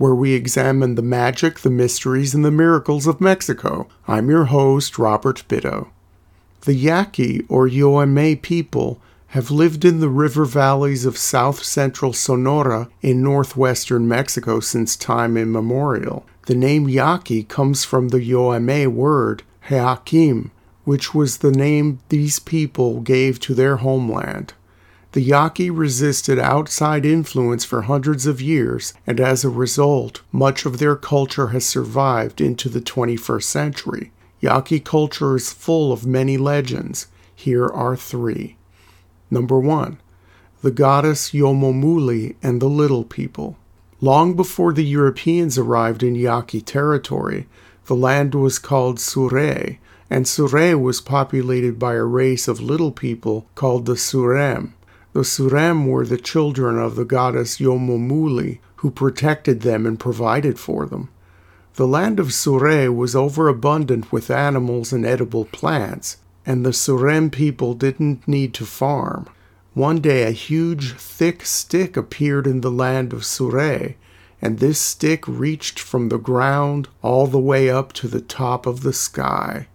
where we examine the magic, the mysteries, and the miracles of Mexico. I'm your host, Robert Bitto. The Yaqui, or Yoeme people, have lived in the river valleys of south central Sonora in northwestern Mexico since time immemorial. The name Yaqui comes from the Yoeme word Heakim, which was the name these people gave to their homeland. The Yaqui resisted outside influence for hundreds of years, and as a result, much of their culture has survived into the 21st century. Yaqui culture is full of many legends. Here are three. Number one, the goddess Yomomuli and the Little People. Long before the Europeans arrived in Yaqui territory, the land was called Sure, and Sure was populated by a race of little people called the Surem. The Surem were the children of the goddess Yomomuli, who protected them and provided for them. The land of Sure was overabundant with animals and edible plants, and the Surem people didn't need to farm. One day a huge, thick stick appeared in the land of Sure, and this stick reached from the ground all the way up to the top of the sky.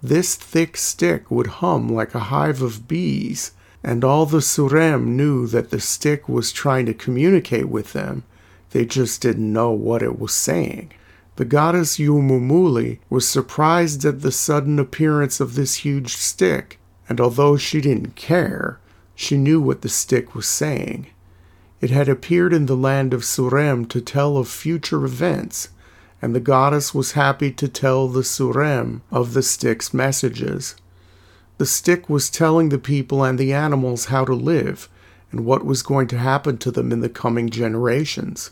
This thick stick would hum like a hive of bees and all the Surem knew that the stick was trying to communicate with them. They just didn't know what it was saying. The goddess Yumumuli was surprised at the sudden appearance of this huge stick, and although she didn't care, she knew what the stick was saying. It had appeared in the land of Surem to tell of future events, and the goddess was happy to tell the Surem of the stick's messages. The stick was telling the people and the animals how to live and what was going to happen to them in the coming generations.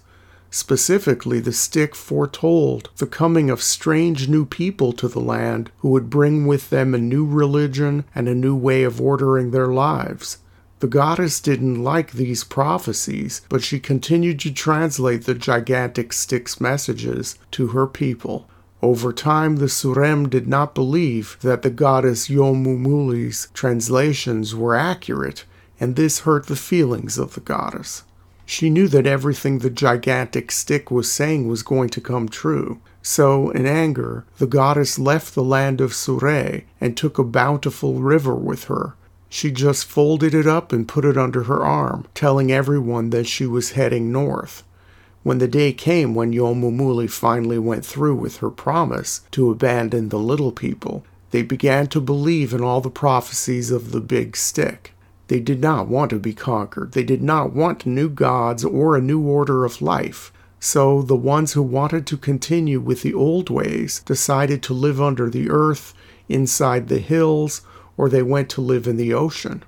Specifically, the stick foretold the coming of strange new people to the land who would bring with them a new religion and a new way of ordering their lives. The goddess didn't like these prophecies, but she continued to translate the gigantic stick's messages to her people. Over time, the Surem did not believe that the goddess Yomumuli's translations were accurate, and this hurt the feelings of the goddess. She knew that everything the gigantic stick was saying was going to come true. So, in anger, the goddess left the land of Sure and took a bountiful river with her. She just folded it up and put it under her arm, telling everyone that she was heading north. When the day came when Yomumuli finally went through with her promise to abandon the little people, they began to believe in all the prophecies of the big stick. They did not want to be conquered. They did not want new gods or a new order of life. So the ones who wanted to continue with the old ways decided to live under the earth, inside the hills, or they went to live in the ocean.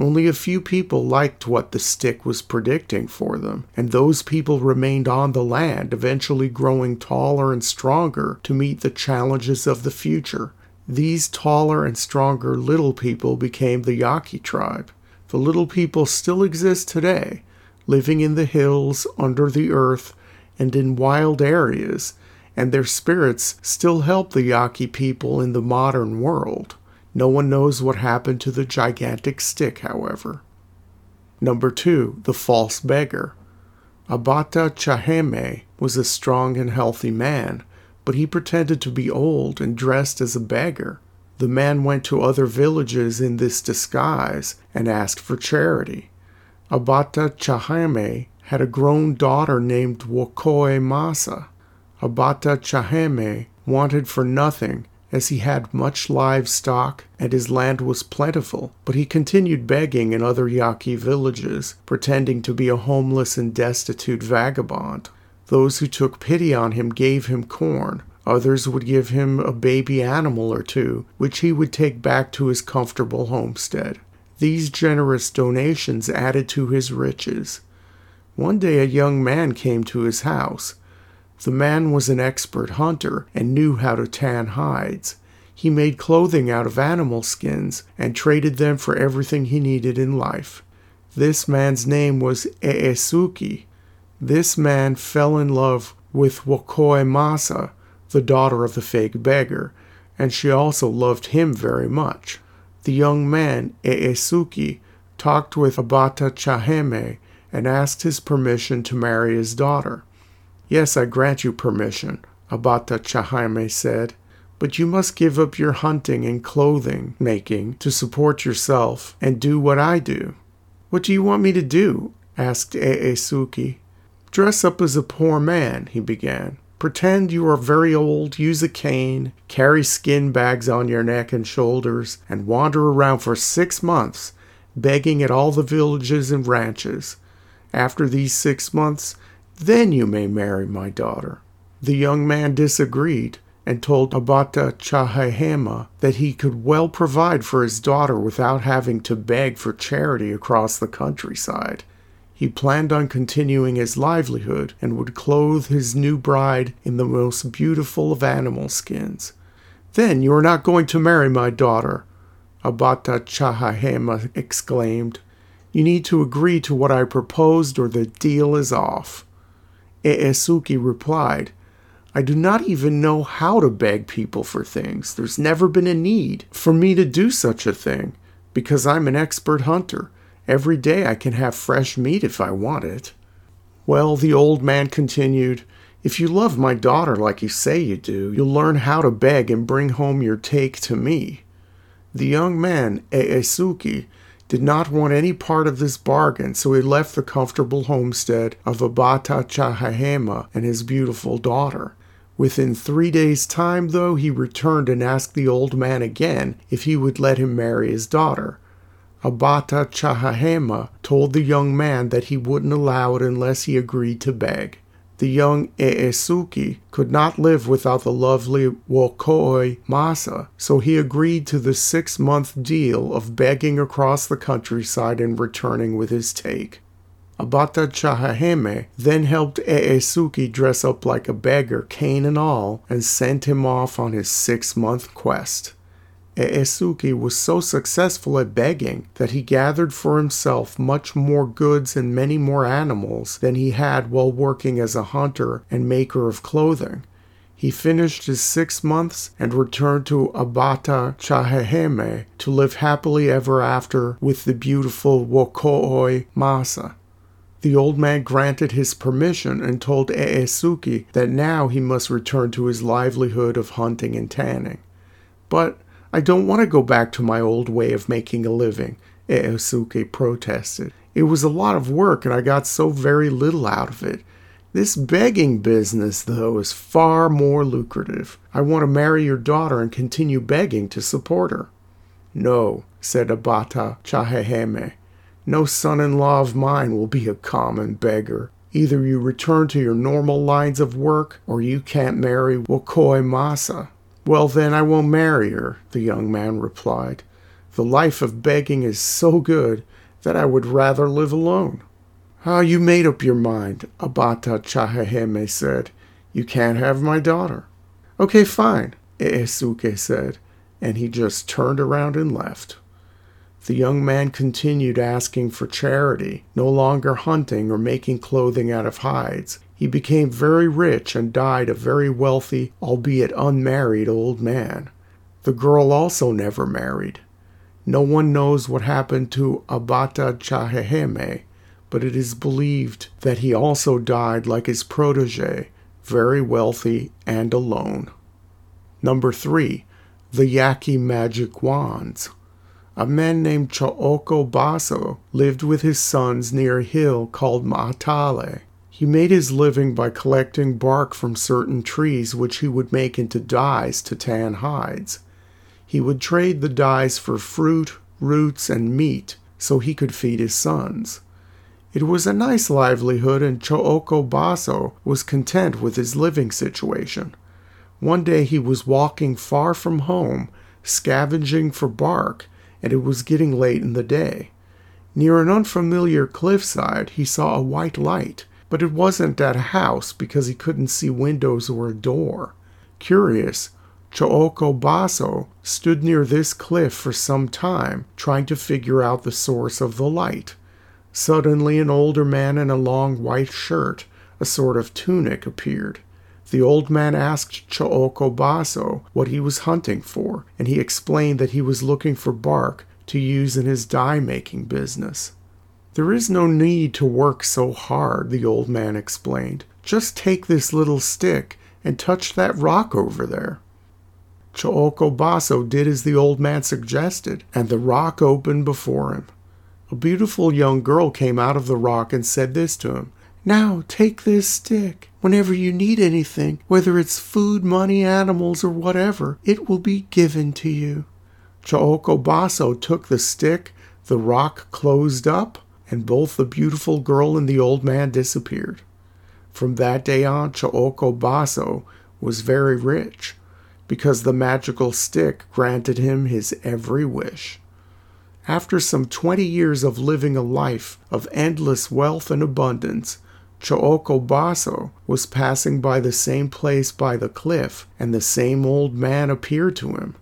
Only a few people liked what the stick was predicting for them, and those people remained on the land, eventually growing taller and stronger to meet the challenges of the future. These taller and stronger little people became the Yaqui tribe. The little people still exist today, living in the hills, under the earth, and in wild areas, and their spirits still help the Yaqui people in the modern world. No one knows what happened to the gigantic stick, however. Number two, the false beggar. Abata Chaheme was a strong and healthy man, but he pretended to be old and dressed as a beggar. The man went to other villages in this disguise and asked for charity. Abata Chaheme had a grown daughter named Wokoe Masa. Abata Chaheme wanted for nothing as he had much livestock and his land was plentiful, but he continued begging in other Yaqui villages, pretending to be a homeless and destitute vagabond. Those who took pity on him gave him corn. Others would give him a baby animal or two, which he would take back to his comfortable homestead. These generous donations added to his riches. One day a young man came to his house. The man was an expert hunter and knew how to tan hides. He made clothing out of animal skins and traded them for everything he needed in life. This man's name was Eesuke. This man fell in love with Wakoi Masa, the daughter of the fake beggar, and she also loved him very much. The young man, Eesuke, talked with Abata Chaheme and asked his permission to marry his daughter. Yes, I grant you permission, Abata Chaheme said, but you must give up your hunting and clothing making to support yourself and do what I do. What do you want me to do? asked Eesuke. Dress up as a poor man, he began. Pretend you are very old, use a cane, carry skin bags on your neck and shoulders, and wander around for six months, begging at all the villages and ranches. After these six months, then you may marry my daughter. The young man disagreed and told Abata Chahahema that he could well provide for his daughter without having to beg for charity across the countryside. He planned on continuing his livelihood and would clothe his new bride in the most beautiful of animal skins. Then you are not going to marry my daughter, Abata Chahahema exclaimed. You need to agree to what I proposed or the deal is off. Eesuke replied, I do not even know how to beg people for things. There's never been a need for me to do such a thing because I'm an expert hunter Every day I can have fresh meat if I want it. Well, the old man continued, If you love my daughter like you say you do, you'll learn how to beg and bring home your take to me. The young man, Eesuke, did not want any part of this bargain, so he left the comfortable homestead of Abata Chahahema and his beautiful daughter. Within three days' time, though, he returned and asked the old man again if he would let him marry his daughter. Abata Chahahema told the young man that he wouldn't allow it unless he agreed to beg. The young Eesuke could not live without the lovely Wokoi Masa, so he agreed to the six month deal of begging across the countryside and returning with his take. Abata Chahaheme then helped Eesuke dress up like a beggar, cane and all, and sent him off on his six month quest. Eesuke was so successful at begging that he gathered for himself much more goods and many more animals than he had while working as a hunter and maker of clothing. He finished his six months and returned to Abata Chahaheme to live happily ever after with the beautiful Wokooi Masa. The old man granted his permission and told Eesuke that now he must return to his livelihood of hunting and tanning. But I don't want to go back to my old way of making a living, eh, Eesuke protested. It was a lot of work and I got so very little out of it. This begging business, though, is far more lucrative. I want to marry your daughter and continue begging to support her. No, said Abata Chaheheme. No son in law of mine will be a common beggar. Either you return to your normal lines of work or you can't marry Wakoi Masa. Well, then I won't marry her, the young man replied. The life of begging is so good that I would rather live alone. Ah, you made up your mind, Abata Chahaheme said. You can't have my daughter. Okay, fine, Eesuke said, and he just turned around and left. The young man continued asking for charity, no longer hunting or making clothing out of hides. He became very rich and died a very wealthy, albeit unmarried, old man. The girl also never married. No one knows what happened to Abata Chaheheme, but it is believed that he also died like his protege, very wealthy and alone. Number three, the Yaqui magic wands. A man named Chooko Baso lived with his sons near a hill called Maatale. He made his living by collecting bark from certain trees, which he would make into dyes to tan hides. He would trade the dyes for fruit, roots, and meat so he could feed his sons. It was a nice livelihood, and Chooko Baso was content with his living situation. One day he was walking far from home, scavenging for bark, and it was getting late in the day. Near an unfamiliar cliffside, he saw a white light. But it wasn't at a house because he couldn't see windows or a door. Curious, Chooko Baso stood near this cliff for some time, trying to figure out the source of the light. Suddenly, an older man in a long white shirt, a sort of tunic, appeared. The old man asked Chooko Baso what he was hunting for, and he explained that he was looking for bark to use in his dye making business. There is no need to work so hard, the old man explained. Just take this little stick and touch that rock over there. Chooko Baso did as the old man suggested, and the rock opened before him. A beautiful young girl came out of the rock and said this to him Now take this stick. Whenever you need anything, whether it's food, money, animals, or whatever, it will be given to you. Chooko Baso took the stick, the rock closed up, and both the beautiful girl and the old man disappeared. From that day on, Chooko Baso was very rich because the magical stick granted him his every wish. After some twenty years of living a life of endless wealth and abundance, Chooko Baso was passing by the same place by the cliff, and the same old man appeared to him.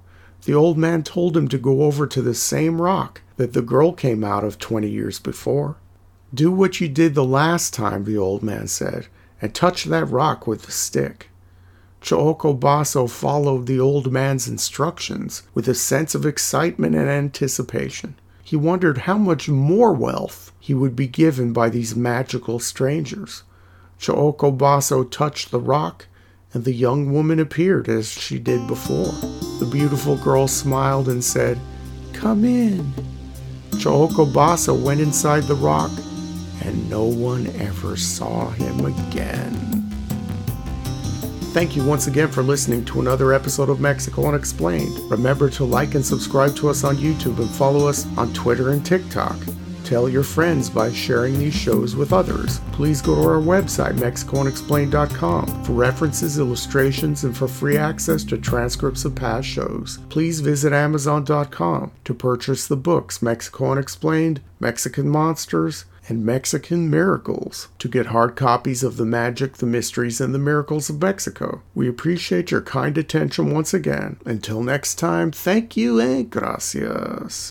The old man told him to go over to the same rock that the girl came out of twenty years before. Do what you did the last time, the old man said, and touch that rock with the stick. Chooko Baso followed the old man's instructions with a sense of excitement and anticipation. He wondered how much more wealth he would be given by these magical strangers. Chooko Baso touched the rock, and the young woman appeared as she did before. The beautiful girl smiled and said, Come in. Chooko Baso went inside the rock, and no one ever saw him again. Thank you once again for listening to another episode of Mexico Unexplained. Remember to like and subscribe to us on YouTube and follow us on Twitter and TikTok. Tell your friends by sharing these shows with others. Please go to our website, MexicoUnexplained.com, for references, illustrations, and for free access to transcripts of past shows. Please visit Amazon.com to purchase the books Mexico Unexplained, Mexican Monsters, and Mexican Miracles to get hard copies of The Magic, the Mysteries, and the Miracles of Mexico. We appreciate your kind attention once again. Until next time, thank you and gracias.